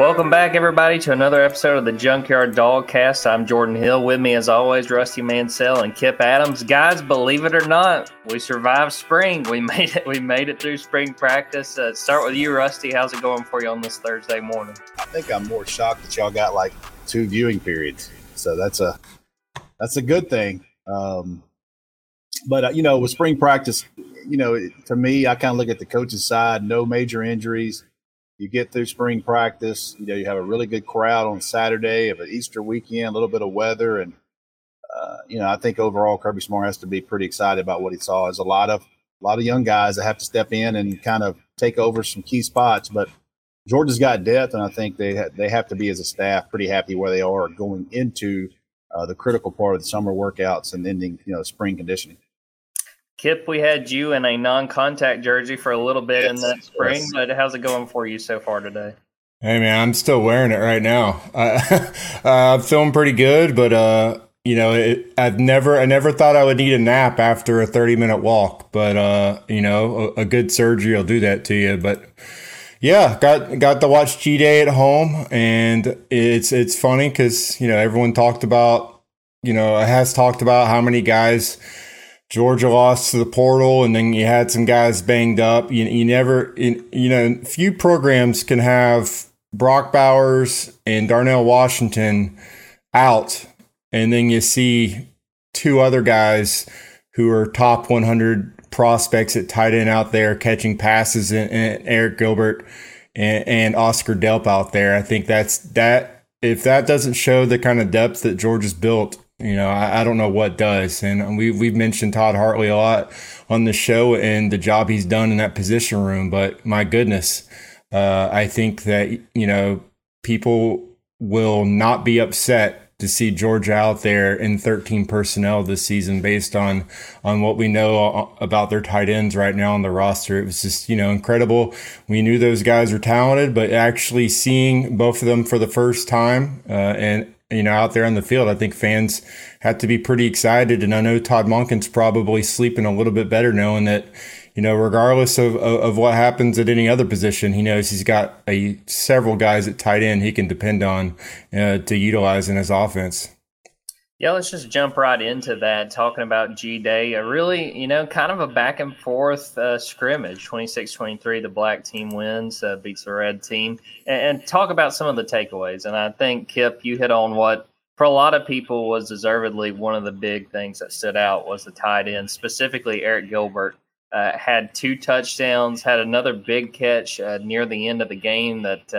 Welcome back, everybody, to another episode of the Junkyard Dogcast. I'm Jordan Hill. With me, as always, Rusty Mansell and Kip Adams. Guys, believe it or not, we survived spring. We made it. We made it through spring practice. Uh, start with you, Rusty. How's it going for you on this Thursday morning? I think I'm more shocked that y'all got like two viewing periods. So that's a that's a good thing. Um, but uh, you know, with spring practice, you know, to me, I kind of look at the coach's side. No major injuries you get through spring practice. You know, you have a really good crowd on Saturday of an Easter weekend, a little bit of weather, and uh, you know, I think overall Kirby Smart has to be pretty excited about what he saw. There's a lot of a lot of young guys that have to step in and kind of take over some key spots, but Georgia's got depth, and I think they ha- they have to be as a staff pretty happy where they are going into uh, the critical part of the summer workouts and ending you know spring conditioning. Kip, we had you in a non-contact jersey for a little bit yes, in that spring, yes. but how's it going for you so far today? Hey man, I'm still wearing it right now. Uh, I'm feeling pretty good, but uh, you know, it, I've never, I never thought I would need a nap after a 30 minute walk, but uh, you know, a, a good surgery will do that to you. But yeah, got got to watch G Day at home, and it's it's funny because you know everyone talked about, you know, has talked about how many guys Georgia lost to the portal, and then you had some guys banged up. You, you never, you, you know, few programs can have Brock Bowers and Darnell Washington out, and then you see two other guys who are top 100 prospects at tight end out there catching passes, and, and Arik Gilbert and, and Oscar Delp out there. I think that's that. If that doesn't show the kind of depth that Georgia's built, you know, I, I, don't know what does. And we've, we've mentioned Todd Hartley a lot on the show and the job he's done in that position room. But my goodness, uh, I think that, you know, people will not be upset to see Georgia out there in 13 personnel this season based on on what we know about their tight ends right now on the roster. It was just, you know, incredible. We knew those guys were talented, but actually seeing both of them for the first time uh, and you know, out there on the field. I think fans have to be pretty excited. And I know Todd Monken's probably sleeping a little bit better knowing that, you know, regardless of, of, of, what happens at any other position, he knows he's got a several guys at tight end he can depend on uh, to utilize in his offense. Yeah, let's just jump right into that. Talking about G Day, a really, you know, kind of a back and forth uh, scrimmage. 26 23, the black team wins, uh, beats the red team. And, and, talk about some of the takeaways. And I think, Kip, you hit on what, for a lot of people, was deservedly one of the big things that stood out was the tight end, specifically Arik Gilbert. Uh, had two touchdowns, had another big catch uh, near the end of the game that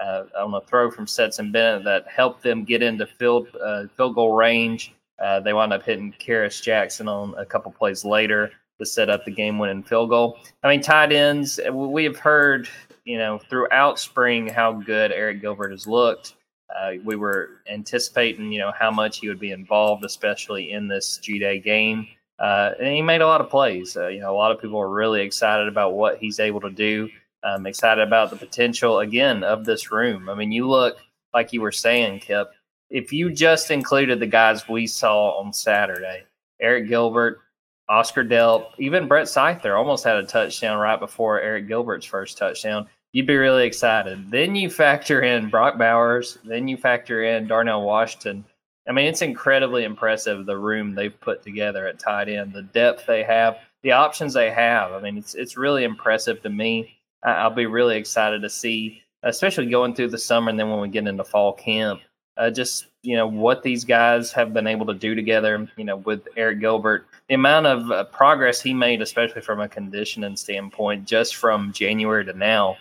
uh, on a throw from Stetson Bennett that helped them get into field uh, field goal range. Uh, they wound up hitting Kearis Jackson on a couple plays later to set up the game winning field goal. I mean, tight ends, we have heard, you know, throughout spring how good Arik Gilbert has looked. Uh, we were anticipating, you know, how much he would be involved, especially in this G Day game. Uh, and he made a lot of plays. Uh, you know, a lot of people are really excited about what he's able to do. I'm excited about the potential again of this room. I mean, you look like you were saying, Kip. If you just included the guys we saw on Saturday, Arik Gilbert, Oscar Delp, even Brett Seither almost had a touchdown right before Arik Gilbert's first touchdown. You'd be really excited. Then you factor in Brock Bowers, then you factor in Darnell Washington. I mean, it's incredibly impressive the room they've put together at tight end, the depth they have, the options they have. I mean, it's it's really impressive to me. I'll be really excited to see, especially going through the summer and then when we get into fall camp, uh, just you know what these guys have been able to do together. You know, with Arik Gilbert, the amount of uh, progress he made, especially from a conditioning standpoint, just from January to now.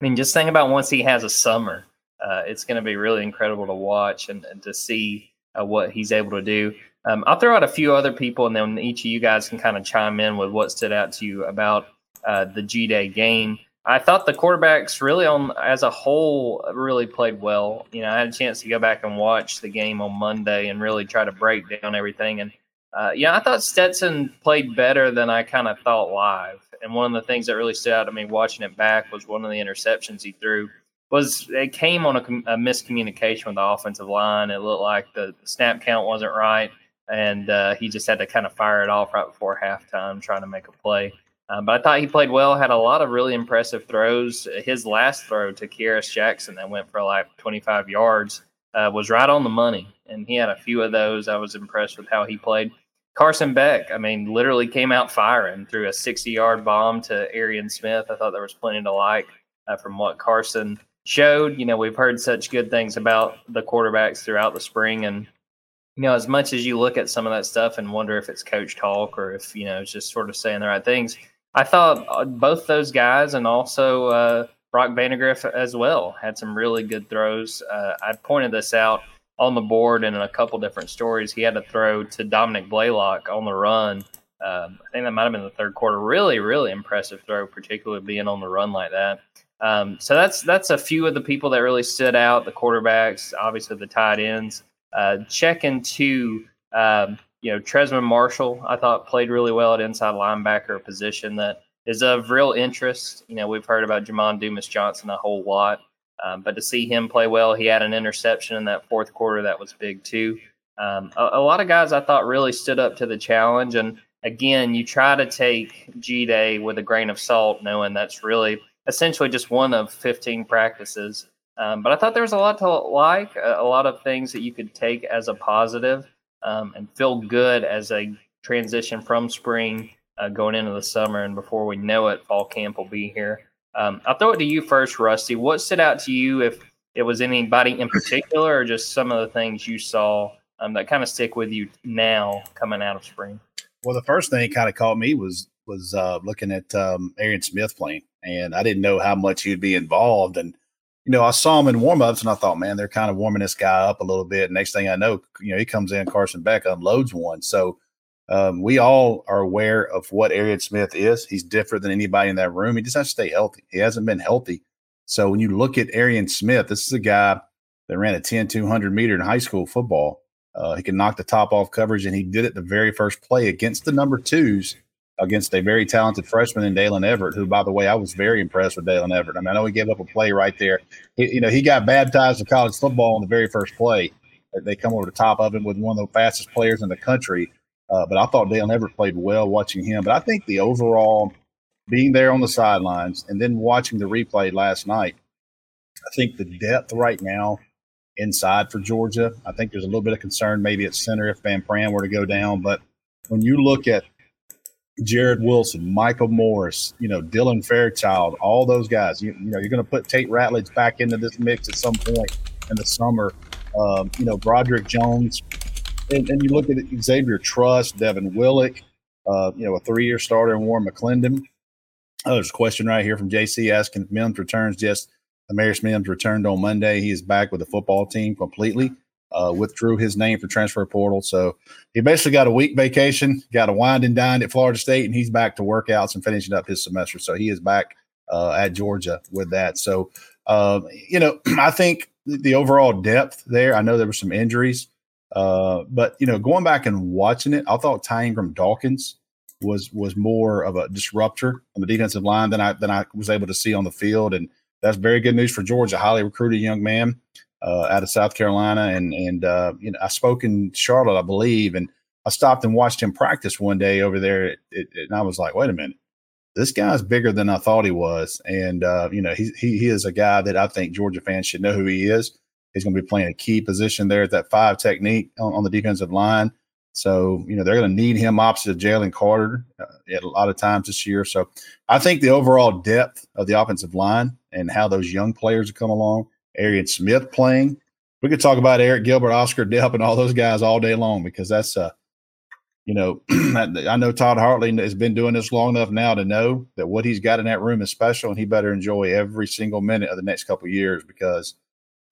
I mean, just think about once he has a summer, uh, it's going to be really incredible to watch and, and to see uh, what he's able to do. Um, I'll throw out a few other people, and then each of you guys can kind of chime in with what stood out to you about uh, the G Day game. I thought the quarterbacks really on as a whole really played well. You know, I had a chance to go back and watch the game on Monday and really try to break down everything. And uh, yeah, I thought Stetson played better than I kind of thought live. And one of the things that really stood out to me watching it back was one of the interceptions he threw was it came on a, a miscommunication with the offensive line. It looked like the snap count wasn't right, and uh, he just had to kind of fire it off right before halftime, trying to make a play. Um, but I thought he played well, had a lot of really impressive throws. His last throw to Kearis Jackson that went for like 25 yards uh, was right on the money. And he had a few of those. I was impressed with how he played. Carson Beck, I mean, literally came out firing through a 60 yard bomb to Arian Smith. I thought there was plenty to like uh, from what Carson showed. You know, we've heard such good things about the quarterbacks throughout the spring. And, you know, as much as you look at some of that stuff and wonder if it's coach talk or if, you know, it's just sort of saying the right things, I thought uh, both those guys and also uh, Brock Vandagriff as well had some really good throws. Uh, I pointed this out on the board and in a couple different stories. He had a throw to Dominick Blaylock on the run. Um, I think that might have been the third quarter. Really, really impressive throw, particularly being on the run like that. Um, so that's that's a few of the people that really stood out. The quarterbacks, obviously the tight ends. Uh, check into um, you know Trezmen Marshall. I thought played really well at inside linebacker, position that is of real interest. You know we've heard about Jamon Dumas Johnson a whole lot. Um, but to see him play well, he had an interception in that fourth quarter that was big too. Um, a, a, lot of guys I thought really stood up to the challenge. And again, you try to take G Day with a grain of salt, knowing that's really essentially just one of 15 practices. Um, but I thought there was a lot to like, a, a, lot of things that you could take as a positive, um, and feel good as a transition from spring uh, going into the summer. And before we know it, fall camp will be here. Um, I'll throw it to you first, Rusty. What stood out to you, if it was anybody in particular, or just some of the things you saw um, that kind of stick with you now coming out of spring? Well, the first thing kind of caught me was was uh, looking at um, Arian Smith playing, and I didn't know how much he'd be involved. And you know, I saw him in warmups, and I thought, man, they're kind of warming this guy up a little bit. Next thing I know, you know, he comes in, Carson Beck unloads one. So um, we all are aware of what Arian Smith is. He's different than anybody in that room. He just has to stay healthy. He hasn't been healthy. So when you look at Arian Smith, this is a guy that ran a 10, 200 meter in high school football. Uh, he can knock the top off coverage, and he did it the very first play against the number twos against a very talented freshman in Daylen Everett, who, by the way, I was very impressed with Daylen Everett. I mean, I know he gave up a play right there. He, you know, he got baptized in college football on the very first play. They come over the top of him with one of the fastest players in the country. Uh, but I thought Dale never played well watching him. But I think the overall being there on the sidelines and then watching the replay last night, I think the depth right now inside for Georgia, I think there's a little bit of concern maybe at center if Van Pran were to go down. But when you look at Jared Wilson, Michael Morris, you know, Dylan Fairchild, all those guys, you, you know, you're going to put Tate Ratledge back into this mix at some point in the summer. Um, you know, Broderick Jones, and, and you look at Xavier Truss, Devin Willock, uh, you know, a three-year starter, and Warren McClendon. Oh, there's a question right here from JC asking if Mims returns. Yes, Amarius Mims returned on Monday. He is back with the football team completely. Uh, withdrew his name for transfer portal, so he basically got a week vacation, got a wind and dine at Florida State, and he's back to workouts and finishing up his semester. So he is back uh, at Georgia with that. So uh, you know, I think the overall depth there. I know there were some injuries. Uh, but you know, going back and watching it, I thought Ty Ingram Dawkins was was more of a disruptor on the defensive line than I than I was able to see on the field, and that's very good news for Georgia. A highly recruited young man uh, out of South Carolina, and and uh, you know, I spoke in Charlotte, I believe, and I stopped and watched him practice one day over there, and I was like, wait a minute. This guy's bigger than I thought he was, and uh, you know he, he he is a guy that I think Georgia fans should know who he is He's going to be playing a key position there at that five technique on, on the defensive line. So, you know, they're going to need him opposite of Jalen Carter uh, at a lot of times this year. So, I think the overall depth of the offensive line and how those young players have come along, Arian Smith playing, we could talk about Arik Gilbert, Oscar Delp, and all those guys all day long because that's, uh, you know, I know Todd Hartley has been doing this long enough now to know that what he's got in that room is special, and he better enjoy every single minute of the next couple years because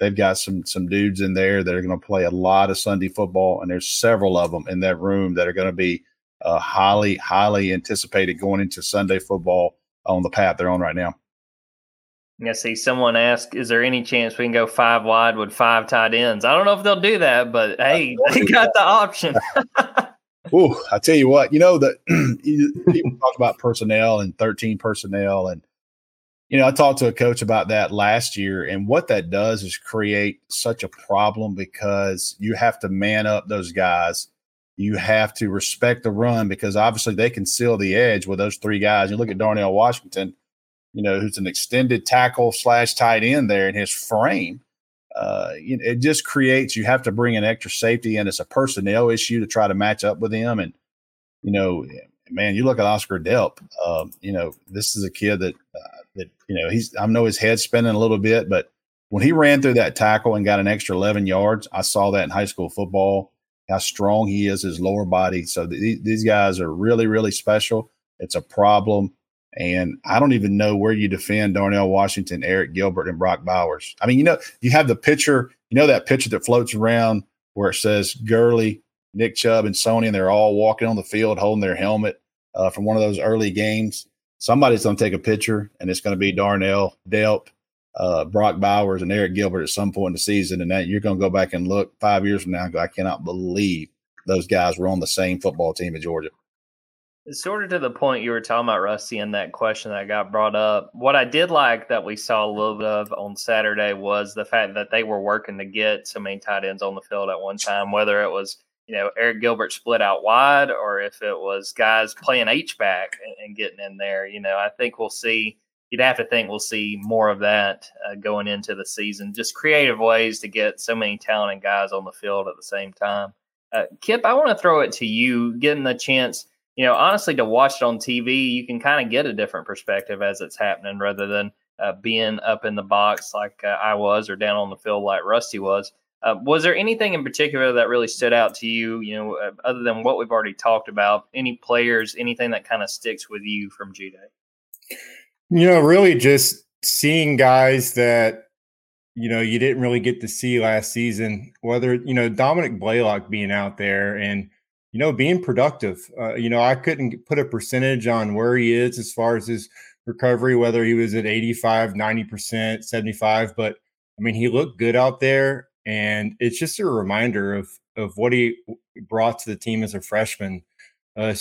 they've got some some dudes in there that are going to play a lot of Sunday football, and there's several of them in that room that are going to be uh, highly highly anticipated going into Sunday football on the path they're on right now. I see someone ask, "Is there any chance we can go five wide with five tight ends?" I don't know if they'll do that, but hey, they got the option. Ooh, I tell you what, you know that people talk about personnel and 13 personnel, and you know, I talked to a coach about that last year, and what that does is create such a problem because you have to man up those guys. you have to respect the run because obviously they can seal the edge with those three guys. You look at Darnell Washington, you know, who's an extended tackle slash tight end there in his frame. Uh, it just creates you have to bring an extra safety and it's a personnel issue to try to match up with him. And you know, man, you look at Oscar Delp. Um, you know, this is a kid that uh, that you know he's I know his head's spinning a little bit, but when he ran through that tackle and got an extra 11 yards, I saw that in high school football. How strong he is, his lower body. So th- these guys are really, really special. It's a problem. And I don't even know where you defend Darnell Washington, Arik Gilbert, and Brock Bowers. I mean, you know, you have the picture, you know, that picture that floats around where it says Gurley, Nick Chubb, and Sony, and they're all walking on the field holding their helmet uh, from one of those early games. Somebody's going to take a picture, and it's going to be Darnell, Delp, uh, Brock Bowers, and Arik Gilbert at some point in the season. And that you're going to go back and look five years from now and go, I cannot believe those guys were on the same football team at Georgia. Sort of to the point you were talking about, Rusty, and that question that got brought up. What I did like that we saw a little bit of on Saturday was the fact that they were working to get so many tight ends on the field at one time, whether it was you know Arik Gilbert split out wide or if it was guys playing H back and, and, getting in there. You know, I think we'll see. You'd have to think we'll see more of that uh, going into the season. Just creative ways to get so many talented guys on the field at the same time. Uh, Kip, I want to throw it to you, getting the chance you know, honestly, to watch it on TV, you can kind of get a different perspective as it's happening rather than uh, being up in the box like uh, I was or down on the field like Rusty was. Uh, was there anything in particular that really stood out to you, you know, uh, other than what we've already talked about? Any players, anything that kind of sticks with you from G Day? You know, really just seeing guys that, you know, you didn't really get to see last season, whether, you know, Dominick Blaylock being out there and, you know, being productive. Uh, you know, I couldn't put a percentage on where he is as far as his recovery, whether he was at 85, 90%, 75, but I mean, he looked good out there. And it's just a reminder of, of what he brought to the team as a freshman. Uh,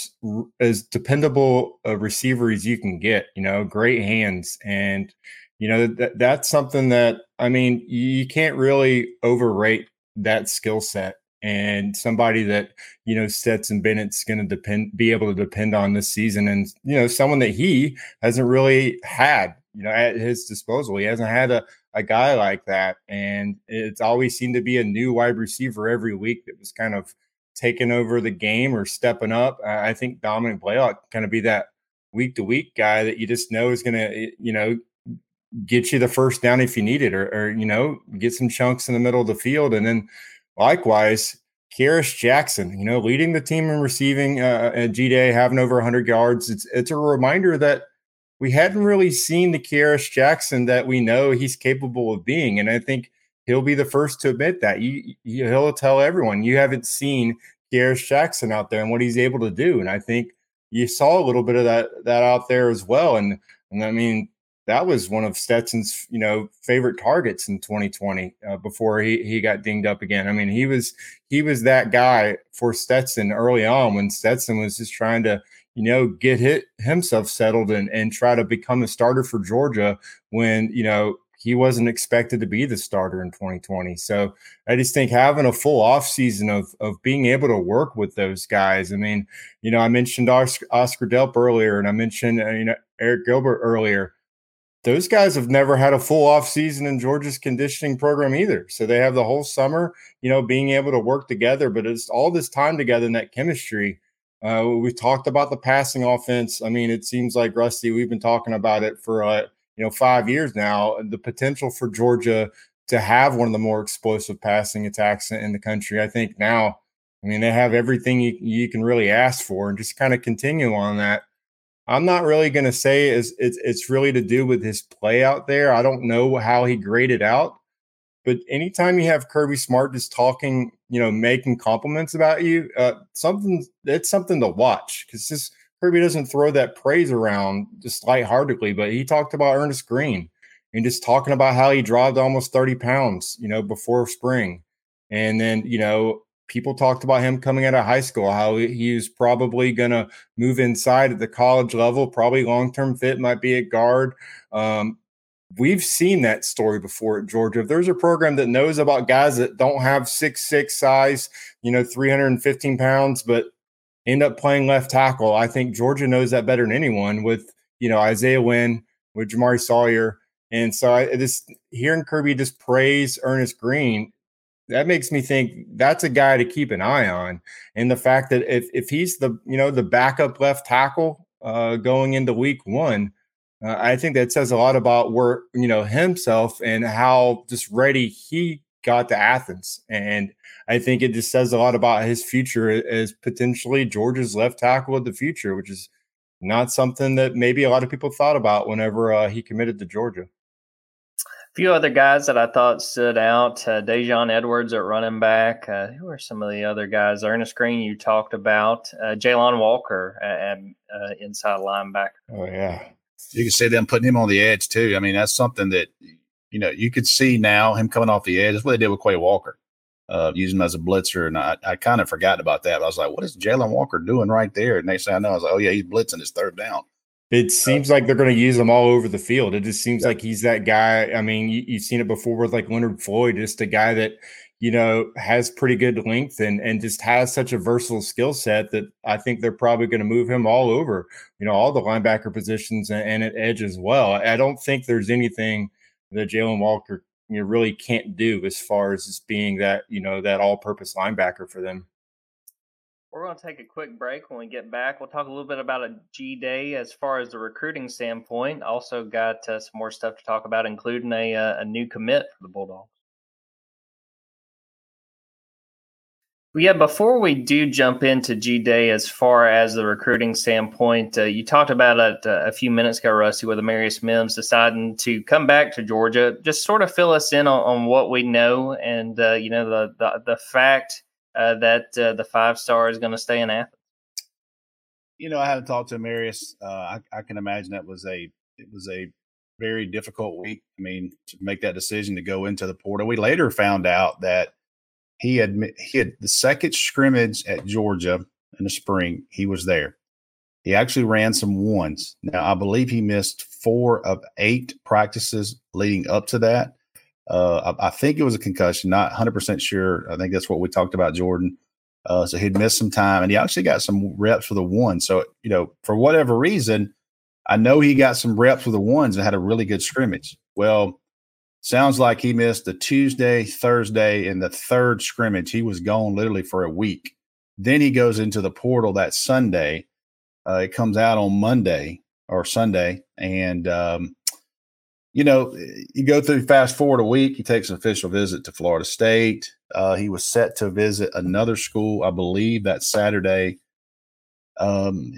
as dependable a receiver as you can get, you know, great hands. And, you know, that, that's something that, I mean, you can't really overrate that skill set and somebody that you know Stetson Bennett's going to depend be able to depend on this season, and you know someone that he hasn't really had you know at his disposal. He hasn't had a a guy like that, and it's always seemed to be a new wide receiver every week that was kind of taking over the game or stepping up. I think Dominick Blaylock kind of be that week to week guy that you just know is going to eh, you know get you the first down if you need it, or, or you know get some chunks in the middle of the field, and then Likewise, Kearis Jackson, you know, leading the team in receiving uh, at G Day, having over 100 yards. It's it's a reminder that we hadn't really seen the Kearis Jackson that we know he's capable of being, and I think he'll be the first to admit that. You, you, he'll tell everyone you haven't seen Kearis Jackson out there and what he's able to do, and I think you saw a little bit of that that out there as well. And and I mean, that was one of Stetson's, you know, favorite targets in 2020 uh, before he he got dinged up again. I mean, he was he was that guy for Stetson early on when Stetson was just trying to, you know, get hit himself settled and and try to become a starter for Georgia when you know he wasn't expected to be the starter in 2020. So I just think having a full off season of of being able to work with those guys. I mean, you know, I mentioned Oscar, Oscar Delp earlier, and I mentioned uh, you know Arik Gilbert earlier those guys have never had a full off season in Georgia's conditioning program either. So they have the whole summer, you know, being able to work together. But it's all this time together in that chemistry. Uh, we talked about the passing offense. I mean, it seems like Rusty. We've been talking about it for uh, you know five years now. The potential for Georgia to have one of the more explosive passing attacks in the country. I think now, I mean, they have everything you, you can really ask for, and just kind of continue on that I'm not really going to say it's, it's, it's really to do with his play out there. I don't know how he graded out, but anytime you have Kirby Smart just talking, you know, making compliments about you, uh, something it's something to watch because this Kirby doesn't throw that praise around just lightheartedly. But he talked about Earnest Greene and just talking about how he dropped almost 30 pounds, you know, before spring, and then you know people talked about him coming out of high school, how he was probably going to move inside at the college level, probably long term fit, might be a guard. Um, we've seen that story before at Georgia. If there's a program that knows about guys that don't have six six size, you know, 315 pounds, but end up playing left tackle, I think Georgia knows that better than anyone with, you know, Isaiah Wynn, with Jamaree Salyer. And so I just hearing Kirby just praise Earnest Greene, that makes me think that's a guy to keep an eye on. And the fact that if if he's the you know the backup left tackle uh, going into week one, uh, I think that says a lot about where you know himself and how just ready he got to Athens. And I think it just says a lot about his future as potentially Georgia's left tackle of the future, which is not something that maybe a lot of people thought about whenever uh, he committed to Georgia. Few other guys that I thought stood out: uh, Daijun Edwards at running back. Uh, who are some of the other guys? Earnest Greene, you talked about. Uh, Jalon Walker at, uh, inside linebacker. Oh yeah, you can see them putting him on the edge too. I mean, that's something that you know you could see now him coming off the edge. That's what they did with Quay Walker, uh, using him as a blitzer. And I, I kind of forgot about that. I was like, what is Jalon Walker doing right there? And next thing I know, I was like, oh yeah, he's blitzing his third down. It seems like they're going to use him all over the field. It just seems yeah. like he's that guy. I mean, you, have seen it before with like Leonard Floyd, just a guy that you know has pretty good length and and just has such a versatile skill set that I think they're probably going to move him all over. You know, all the linebacker positions and, and at edge as well. I don't think there's anything that Jalon Walker you know, really can't do as far as just being that you know that all-purpose linebacker for them. We're going to take a quick break. When we get back, we'll talk a little bit about a G Day as far as the recruiting standpoint. Also, got uh, some more stuff to talk about, including a, uh, a new commit for the Bulldogs. Yeah, before we do jump into G Day as far as the recruiting standpoint, uh, you talked about it uh, a few minutes ago, Rusty, with Amarius Mims deciding to come back to Georgia. Just sort of fill us in on, on what we know and, uh, you know, the, the, the fact uh, that uh, the five star is going to stay in Athens? You know, I haven't talked to Marius. Uh, I, I, can imagine that was a it was a very difficult week. I mean, to make that decision to go into the portal. We later found out that he had he had the second scrimmage at Georgia in the spring. He was there. He actually ran some ones. Now, I believe he missed four of eight practices leading up to that. Uh, I, I, think it was a concussion, not 100% sure. I think that's what we talked about, Jordan. Uh, so he'd missed some time and he actually got some reps for the one. So, you know, for whatever reason, I know he got some reps with the ones and had a really good scrimmage. Well, sounds like he missed the Tuesday, Thursday, and the third scrimmage. He was gone literally for a week. Then he goes into the portal that Sunday. Uh, it comes out on Monday or Sunday. And, um, you know, you go through fast forward a week, he takes an official visit to Florida State. Uh, he was set to visit another school, I believe, that Saturday. Um,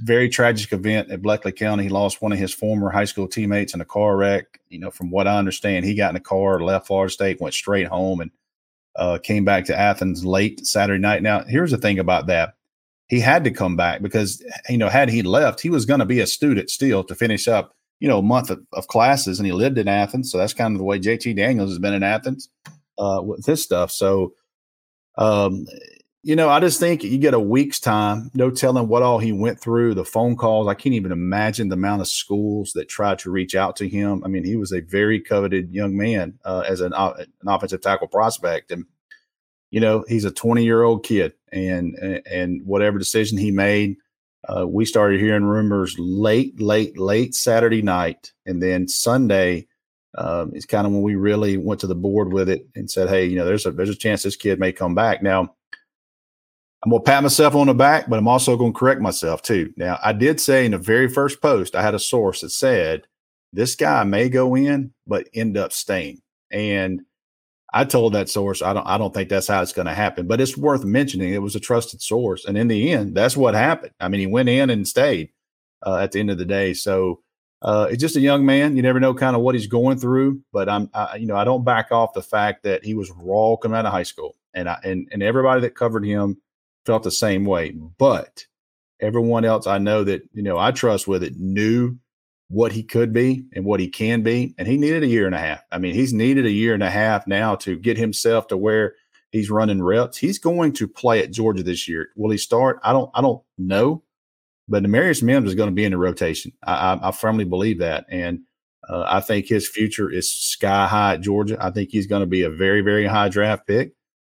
very tragic event at Bleckley County. He lost one of his former high school teammates in a car wreck. You know, from what I understand, he got in a car, left Florida State, went straight home, and uh, came back to Athens late Saturday night. Now, here's the thing about that. He had to come back because, you know, had he left, he was going to be a student still to finish up you know, month of, of, classes and he lived in Athens. So that's kind of the way JT Daniels has been in Athens uh, with his stuff. So, um, you know, I just think you get a week's time, no telling what all he went through, the phone calls. I can't even imagine the amount of schools that tried to reach out to him. I mean, he was a very coveted young man uh, as an, an offensive tackle prospect. And, you know, he's a 20 year old kid and, and whatever decision he made, uh, we started hearing rumors late, late, late Saturday night, and then Sunday um, is kind of when we really went to the board with it and said, "Hey, you know, there's a there's a chance this kid may come back." Now, I'm gonna pat myself on the back, but I'm also gonna correct myself too. Now, I did say in the very first post, I had a source that said this guy may go in, but end up staying, and I told that source I don't I don't think that's how it's going to happen, but it's worth mentioning. It was a trusted source, and in the end, that's what happened. I mean, he went in and stayed uh, at the end of the day. So uh, it's just a young man. You never know kind of what he's going through, but I'm I, you know I don't back off the fact that he was raw coming out of high school, and I and and everybody that covered him felt the same way. But everyone else I know that you know I trust with it knew what he could be and what he can be. And he needed a year and a half. I mean, he's needed a year and a half now to get himself to where he's running reps. He's going to play at Georgia this year. Will he start? I don't. I don't know. But Amarius Mims is going to be in the rotation. I, I, I firmly believe that. And Uh, I think his future is sky high at Georgia. I think he's going to be a very, very high draft pick.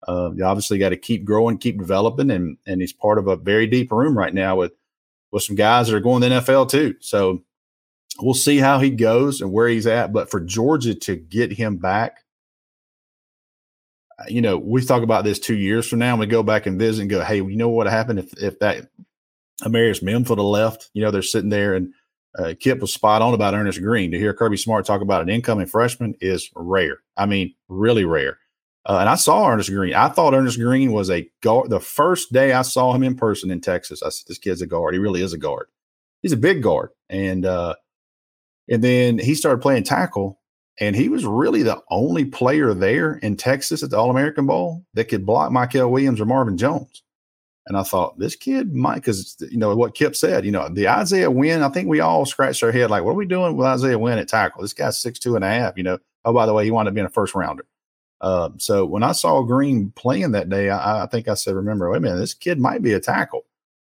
Uh, you obviously got to keep growing, keep developing, and and he's part of a very deep room right now with with some guys that are going to NFL too. So we'll see how he goes and where he's at. But for Georgia to get him back, you know, we talk about this two years from now, and we go back and visit and go, hey, you know what happened if if that Amarius Mims would have left? You know, they're sitting there and uh, Kip was spot on about Earnest Greene. To hear Kirby Smart talk about an incoming freshman is rare. I mean, really rare. Uh, and I saw Earnest Greene. I thought Earnest Greene was a guard. The first day I saw him in person in Texas, I said, "This kid's a guard. He really is a guard. He's a big guard." And uh, and then he started playing tackle, and he was really the only player there in Texas at the All American Bowl that could block Michael Williams or Marvin Jones. And I thought this kid might, because you know what Kip said. You know the Isaiah Wynn. I think we all scratched our head like, what are we doing with Isaiah Wynn at tackle? This guy's six two and a half. You know. Oh, by the way, he wound up being a first rounder. Uh, so when I saw Greene playing that day, I, I, think I said, "Remember, wait a minute, this kid might be a tackle."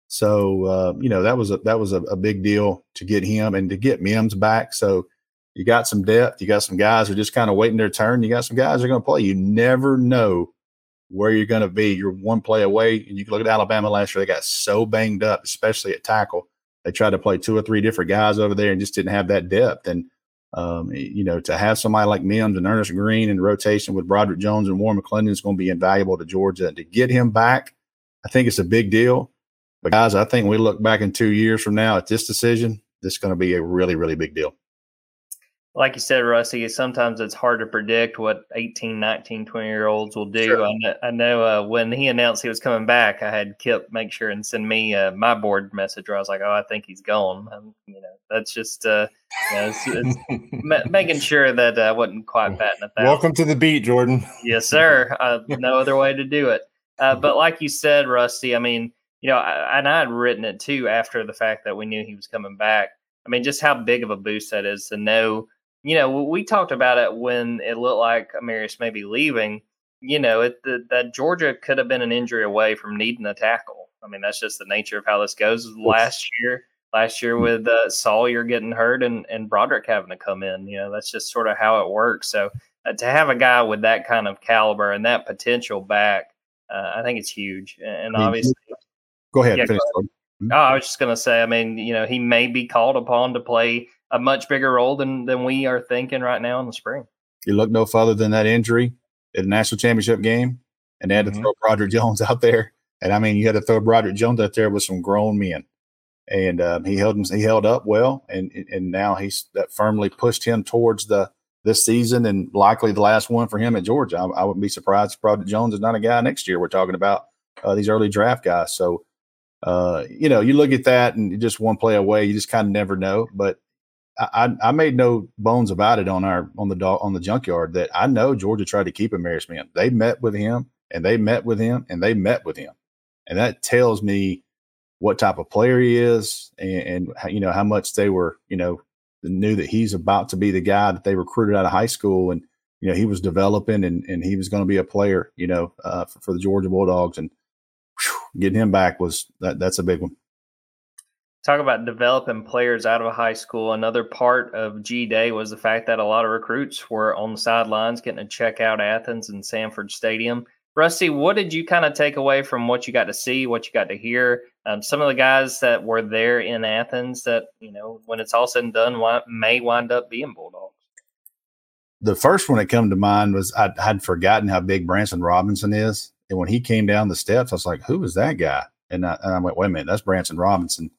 So uh, you know that was a that was a, a, big deal to get him and to get Mims back. So you got some depth. You got some guys who are just kind of waiting their turn. You got some guys who are going to play. You never know where you're going to be. You're one play away, and you can look at Alabama last year. They got so banged up, especially at tackle. They tried to play two or three different guys over there and just didn't have that depth. And um, you know, to have somebody like Mims and Earnest Greene in rotation with Broderick Jones and Warren McClendon is going to be invaluable to Georgia. To get him back, I think it's a big deal. But guys, I think we look back in two years from now at this decision, this is going to be a really, really big deal like you said, Rusty, sometimes it's hard to predict what 18, 19, 20 year olds will do. Sure. I know, I know uh, when he announced he was coming back, I had Kip make sure and send me uh, my board message where I was like, oh, I think he's gone. Um, you know, that's just uh, you know, it's, it's making sure that I wasn't quite batting at that. Welcome to the beat, Jordan. Yes, sir. Uh, no other way to do it. Uh, but like you said, Rusty, I mean, you know, I, and I had written it too after the fact that we knew he was coming back. I mean, just how big of a boost that is to know you know, we talked about it when it looked like Amarius may be leaving. You know, it, the, that Georgia could have been an injury away from needing a tackle. I mean, that's just the nature of how this goes. Last year, last year with uh, Salyer getting hurt and and Broderick having to come in, you know, that's just sort of how it works. So uh, to have a guy with that kind of caliber and that potential back, uh, I think it's huge. And mean, obviously, go ahead. Yeah, go ahead. Oh, I was just going to say, I mean, you know, he may be called upon to play a much bigger role than than we are thinking right now in the spring. You look no further than that injury at the national championship game, and they had mm-hmm. to throw Broderick Jones out there. And I mean, you had to throw Broderick Jones out there with some grown men, and um, he held him. He held up well, and and now he's that firmly pushed him towards the this season and likely the last one for him at Georgia. I, I wouldn't be surprised if Broderick Jones is not a guy next year. We're talking about uh, these early draft guys. So, uh, you know, you look at that and you just one play away, you just kind of never know. But I, I made no bones about it on our on the on the junkyard that I know Georgia tried to keep Amarius Mims. They met with him and they met with him and they met with him, and that tells me what type of player he is and, and you know how much they were you know knew that he's about to be the guy that they recruited out of high school and you know he was developing and and he was going to be a player you know uh, for, for, the Georgia Bulldogs and getting him back was that that's a big one talk about developing players out of high school. Another part of G Day was the fact that a lot of recruits were on the sidelines getting to check out Athens and Sanford Stadium. Rusty, what did you kind of take away from what you got to see, what you got to hear? Um, some of the guys that were there in Athens that, you know, when it's all said and done, may wind up being Bulldogs. The first one that come to mind was I had forgotten how big Branson Robinson is. And when he came down the steps, I was like, who is that guy? And I, and I went, wait a minute, that's Branson Robinson.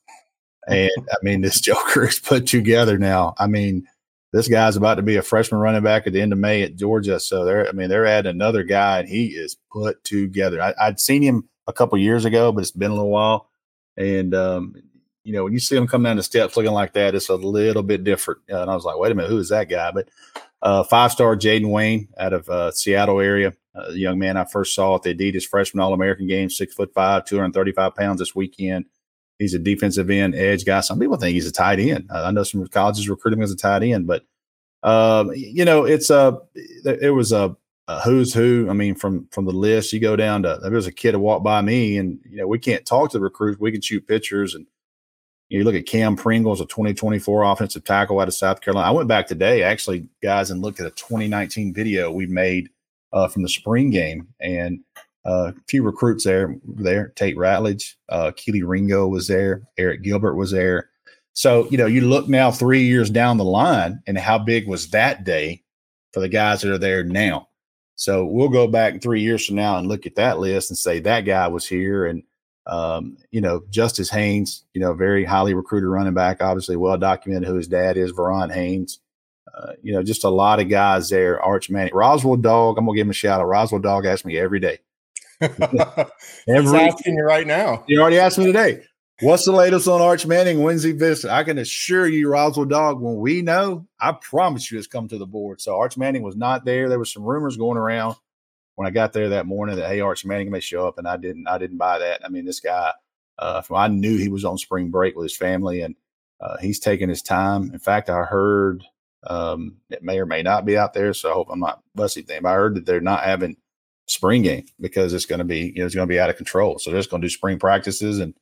And I mean, this Joker is put together now. I mean, this guy's about to be a freshman running back at the end of May at Georgia. So they're, I mean, they're adding another guy, and he is put together. I, would seen him a couple years ago, but it's been a little while. And um, you know, when you see him come down the steps looking like that, it's a little bit different. Uh, and I was like, wait a minute, who is that guy? But uh, five star Jaden Wayne out of uh, Seattle area, uh, the young man I first saw at the Adidas freshman All American game, six foot five, 235 pounds this weekend. He's a defensive end edge guy. Some people think he's a tight end. I know some colleges recruit him as a tight end, but um, you know, it's a it was a, a, who's who. I mean, from from the list, you go down to there was a kid who walked by me, and you know, we can't talk to the recruits. We can shoot pictures and You look at Cam Pringles, a 2024 offensive tackle out of South Carolina. I went back today, actually, guys, and looked at a 2019 video we made uh, from the spring game, and uh, a few recruits there. There, Tate Ratledge, uh, Kelee Ringo was there, Arik Gilbert was there. So you know, you look now three years down the line, and how big was that day for the guys that are there now? So we'll go back three years from now and look at that list and say that guy was here, and um, you know, Justice Haynes, you know, very highly recruited running back, obviously well documented who his dad is, Verron Haynes. Uh, you know, just a lot of guys there. Arch Manning, Roswell Dog. I'm gonna give him a shout out. Roswell Dog asks me every day. every, He's asking you right now. He already asked me today. What's the latest on Arch Manning? When's he visit? I can assure you, Roswell Dog, when we know, I promise you, it's come to the board. So Arch Manning was not there. There was some rumors going around when I got there that morning that hey Arch Manning may show up, and I didn't. I didn't buy that. I mean, this guy, uh, from, I knew he was on spring break with his family, and uh, he's taking his time. In fact, I heard um, it may or may not be out there, so I hope I'm not busting them. I heard that they're not having spring game because it's going to be you know it's going to be out of control. So they're just going to do spring practices and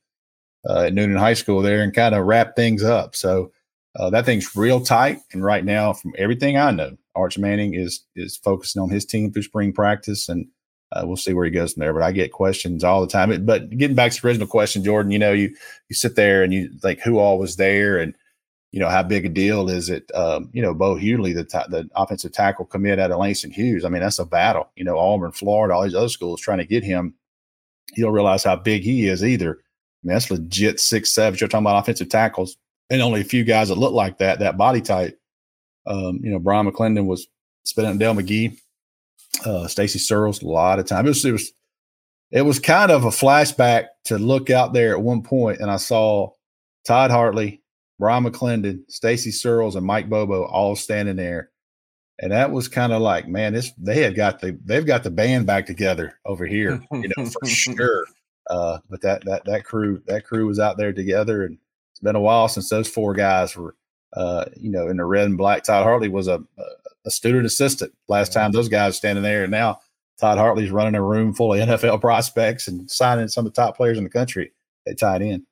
uh, at Newman High School there and kind of wrap things up. So uh, that thing's real tight. And right now, from everything I know, Arch Manning is is focusing on his team through spring practice, and uh, we'll see where he goes from there. But I get questions all the time. But getting back to the original question, Jordan, you know, you you sit there and you like who all was there, and you know how big a deal is it? Um, you know, Bo Hughley, the the offensive tackle commit out of Langston Hughes. I mean, that's a battle. You know, Auburn, Florida, all these other schools trying to get him. You don't realize how big he is either. I mean, that's legit six seven. You're talking about offensive tackles, and only a few guys that look like that, that body type. Um, you know, Brian McClendon was spending Dell McGee, uh, Stacy Searels, a lot of time. It was, it was, it was kind of a flashback to look out there at one point, and I saw Todd Hartley, Brian McClendon, Stacy Searels, and Mike Bobo all standing there. And that was kind of like, man, this they had got the they've got the band back together over here, you know, for sure. Uh, but that that that crew that crew was out there together, and it's been a while since those four guys were uh, you know, in the red and black. Todd Hartley was a, a student assistant last time those guys standing there. And now Todd Hartley's running a room full of NFL prospects and signing some of the top players in the country. They tied in.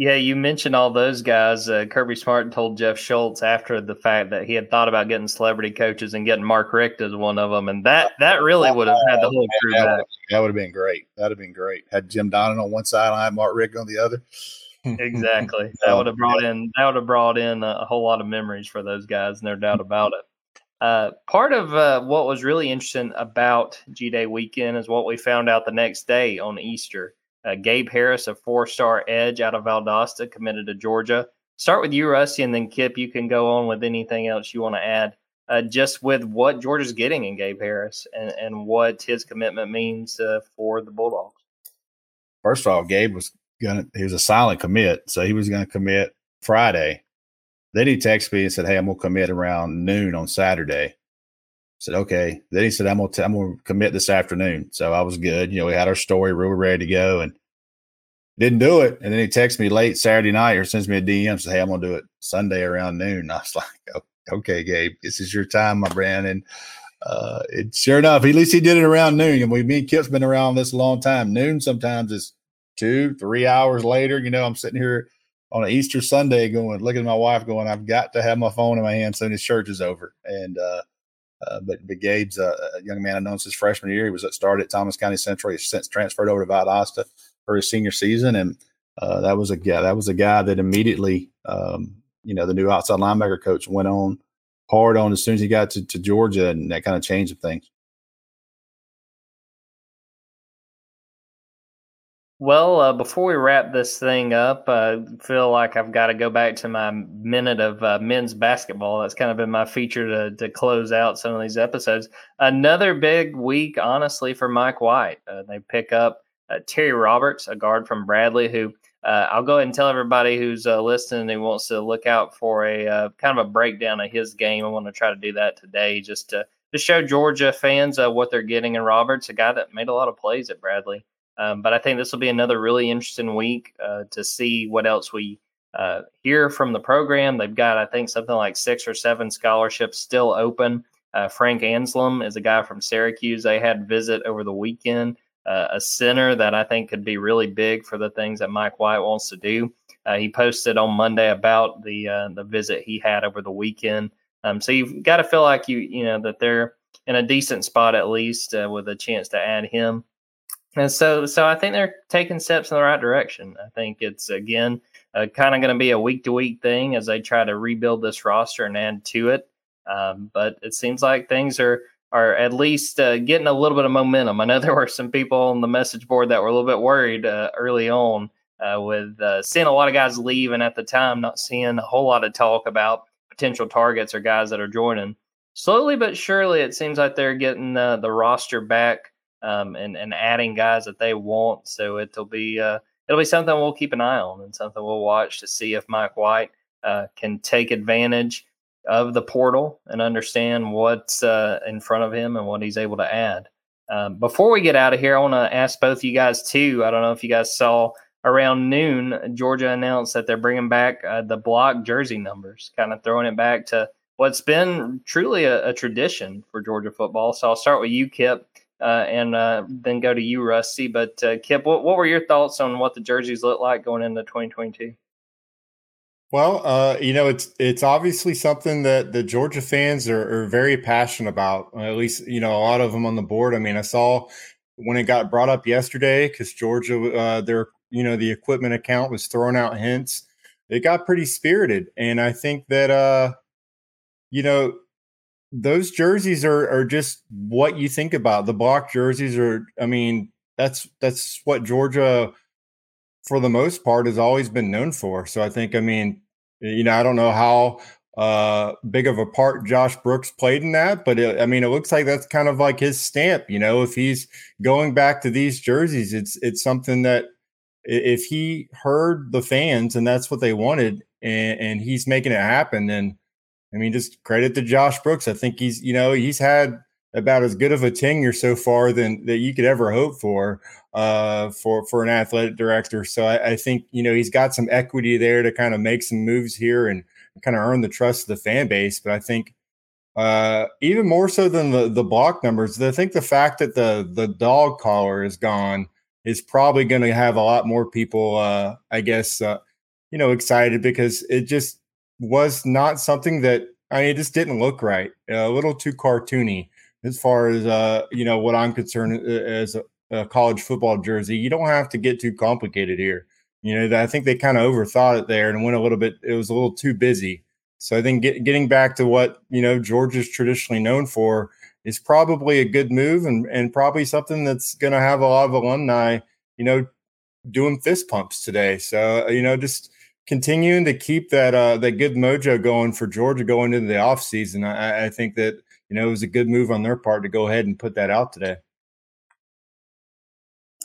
Yeah, you mentioned all those guys. Uh, Kirby Smart told Jeff Schultz after the fact that he had thought about getting celebrity coaches and getting Mark Richt as one of them, and that that really would have had the whole crew that back. That would have been great. That'd have been great. Had Jim Donnan on one side, I had Mark Richt on the other exactly. That would have brought in that would have brought in a, a, whole lot of memories for those guys, no doubt about it. Uh, part of uh, what was really interesting about G Day weekend is what we found out the next day on Easter. Uh, Gabe Harris, a four-star edge out of Valdosta, committed to Georgia. Start with you, Rusty, and then Kip. You can go on with anything else you want to add. Uh, just with what Georgia's getting in Gabe Harris and, and what his commitment means uh, for the Bulldogs. First of all, Gabe was gonna he was a silent commit, so he was gonna commit Friday. Then he texted me and said, "Hey, I'm gonna commit around noon on Saturday." Said, "Okay." Then he said, "I'm gonna t- I'm gonna commit this afternoon." So I was good. You know, we had our story, we were ready to go, and didn't do it. And then he texts me late Saturday night or sends me a DM says, "Hey, I'm gonna do it Sunday around noon." And I was like, "Okay, Gabe, this is your time, my friend." And uh, it sure enough, at least he did it around noon. And we, me and Kip's been around this a long time. Noon sometimes is two, three hours later, you know, I'm sitting here on an Easter Sunday going, looking at my wife going, I've got to have my phone in my hand soon as church is over. And, uh, uh, but, but Gabe's a, a, young man I've known since freshman year. He was at, started at Thomas County Central. He's since transferred over to Valdosta for his senior season. And, uh, that was a guy, that was a guy that immediately, um, you know, the new outside linebacker coach went on hard on as soon as he got to, to Georgia and that kind of changed things. Well, uh, before we wrap this thing up, I uh, feel like I've got to go back to my minute of uh, men's basketball. That's kind of been my feature to, to close out some of these episodes. Another big week, honestly, for Mike White. Uh, they pick up uh, Terry Roberts, a guard from Bradley, who uh, I'll go ahead and tell everybody who's listening who wants to look out for a kind of a breakdown of his game. I want to try to do that today just to, to show Georgia fans what they're getting in Roberts, a guy that made a lot of plays at Bradley. Um, but I think this will be another really interesting week uh, to see what else we uh, hear from the program. They've got, I think, something like six or seven scholarships still open. Uh, Frank Anselem is a guy from Syracuse. They had visit over the weekend, uh, a center that I think could be really big for the things that Mike White wants to do. Uh, he posted on Monday about the uh, the visit he had over the weekend. Um, so you've got to feel like you you know that they're in a decent spot at least with a chance to add him. And so so I think they're taking steps in the right direction. I think it's again uh, kind of going to be a week to week thing as they try to rebuild this roster and add to it. Um, but it seems like things are are at least uh, getting a little bit of momentum. I know there were some people on the message board that were a little bit worried uh, early on uh, with uh, seeing a lot of guys leave, and at the time not seeing a whole lot of talk about potential targets or guys that are joining. Slowly but surely, it seems like they're getting uh, the roster back um, and and adding guys that they want. So it'll be uh, it'll be something we'll keep an eye on and something we'll watch to see if Mike White can take advantage of the portal and understand what's uh, in front of him and what he's able to add. Um, before we get out of here, I want to ask both you guys too. I don't know if you guys saw around noon, Georgia announced that they're bringing back uh, the block jersey numbers, kind of throwing it back to what's been truly a, a tradition for Georgia football. So I'll start with you, Kip, uh, and uh, then go to you, Rusty. But uh, Kip, what, what were your thoughts on what the jerseys look like going into 2022? Well, uh, you know, it's it's obviously something that the Georgia fans are, are, very passionate about. At least, you know, a lot of them on the board. I mean, I saw when it got brought up yesterday because Georgia, uh, their you know, the equipment account was throwing out hints. It got pretty spirited, and I think that uh, you know, those jerseys are are just what you think about. The block jerseys are. I mean, that's that's what Georgia for the most part has always been known for. So I think, I mean, you know, I don't know how uh, big of a part Josh Brooks played in that, but it, I mean, it looks like that's kind of like his stamp. You know, if he's going back to these jerseys, it's it's something that if he heard the fans and that's what they wanted, and, and he's making it happen, then I mean, just credit to Josh Brooks. I think he's you know he's had about as good of a tenure so far than that you could ever hope for uh, for for an athletic director. So I, I, think you know he's got some equity there to kind of make some moves here and kind of earn the trust of the fan base. But I think uh, even more so than the the block numbers, I think the fact that the the dog collar is gone is probably going to have a lot more people, uh, I guess, uh, you know, excited because it just was not something that I mean, it just didn't look right. A little too cartoony as far as uh, you know what I'm concerned uh, as a, college football jersey. You don't have to get too complicated here. You know, I think they kind of overthought it there and went a little bit. It was a little too busy. So I think get, getting back to what you know Georgia's traditionally known for is probably a good move and and probably something that's going to have a lot of alumni. You know, doing fist pumps today. So you know, just continuing to keep that uh, that good mojo going for Georgia going into the offseason. I, I think that you know, it was a good move on their part to go ahead and put that out today.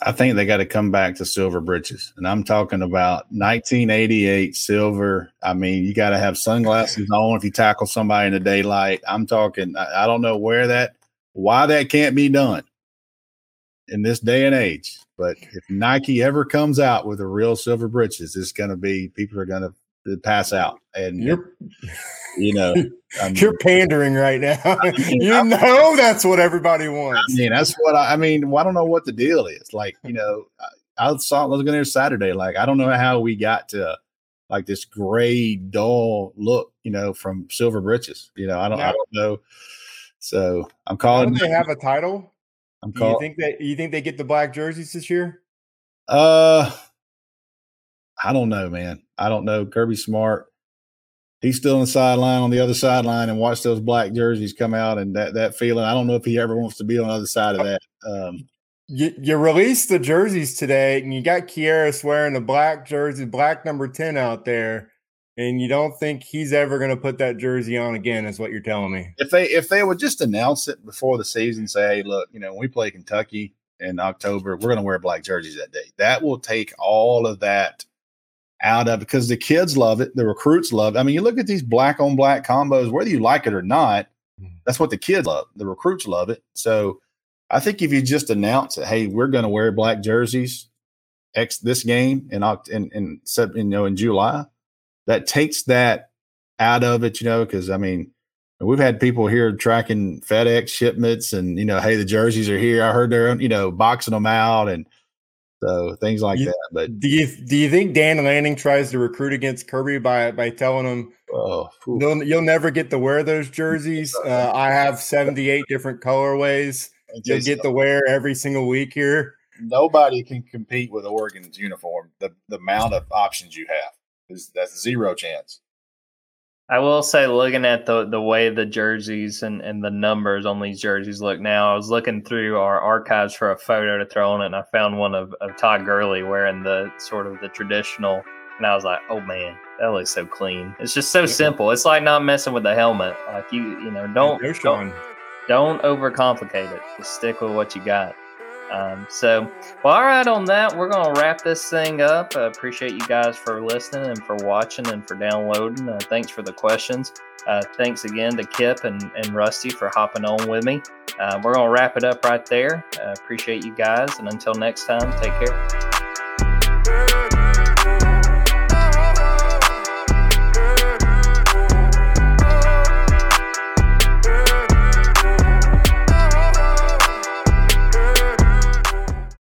I think they got to come back to silver britches. And I'm talking about 1988 silver. I mean, you got to have sunglasses on if you tackle somebody in the daylight. I'm talking, I, I don't know where that, why that can't be done in this day and age. But if Nike ever comes out with a real silver britches, it's going to be, people are going to pass out. And you're, you know, I mean, you're pandering right now. I mean, you I'm, know that's what everybody wants. I mean, that's what I, I mean. Well, I don't know what the deal is. Like, you know, I, I saw looking there Saturday. Like, I don't know how we got to like this gray, dull look. You know, from Silver Britches. You know, I don't, I don't know. So I'm calling. Do they have a title? I'm calling. You think that you think they get the black jerseys this year? Uh, I don't know, man. I don't know. Kirby Smart, he's still on the sideline on the other sideline and watch those black jerseys come out and that that feeling. I don't know if he ever wants to be on the other side of that. Um, you, you released the jerseys today, and you got Kearis wearing the black jersey, black number ten out there, and you don't think he's ever going to put that jersey on again, is what you're telling me. If they if they would just announce it before the season, say, hey, look, you know, when we play Kentucky in October, we're going to wear black jerseys that day. That will take all of that out of because the kids love it, the recruits love it. I mean, you look at these black on black combos, whether you like it or not, mm-hmm. that's what the kids love. The recruits love it. So I think if you just announce it, hey, we're going to wear black jerseys X this game in Oct in in, you know in July, that takes that out of it, you know, because I mean, we've had people here tracking FedEx shipments and you know, hey, the jerseys are here. I heard they're you know boxing them out and So things like You- that. But Do you do you think Dan Lanning tries to recruit against Kirby by by telling him oh, you'll you'll never get to wear those jerseys? Uh, I have seventy eight different colorways. You'll get to wear every single week here. Nobody can compete with Oregon's uniform. The the amount of options you have is that's zero chance. I will say, looking at the the way the jerseys and, and the numbers on these jerseys look now, I was looking through our archives for a photo to throw on it, and I found one of, of Todd Gurley wearing the sort of the traditional, and I was like, oh man, that looks so clean. It's just so simple. It's like not messing with the helmet. Like you, you know, don't don't, don't overcomplicate it. Just stick with what you got. Um, so, well, all right, on that, we're going to wrap this thing up. I appreciate you guys for listening and for watching and for downloading. Uh, thanks for the questions. Uh, thanks again to Kip and, and Rusty for hopping on with me. Uh, we're going to wrap it up right there. Appreciate you guys. And until next time, take care.